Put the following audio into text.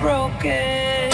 broken.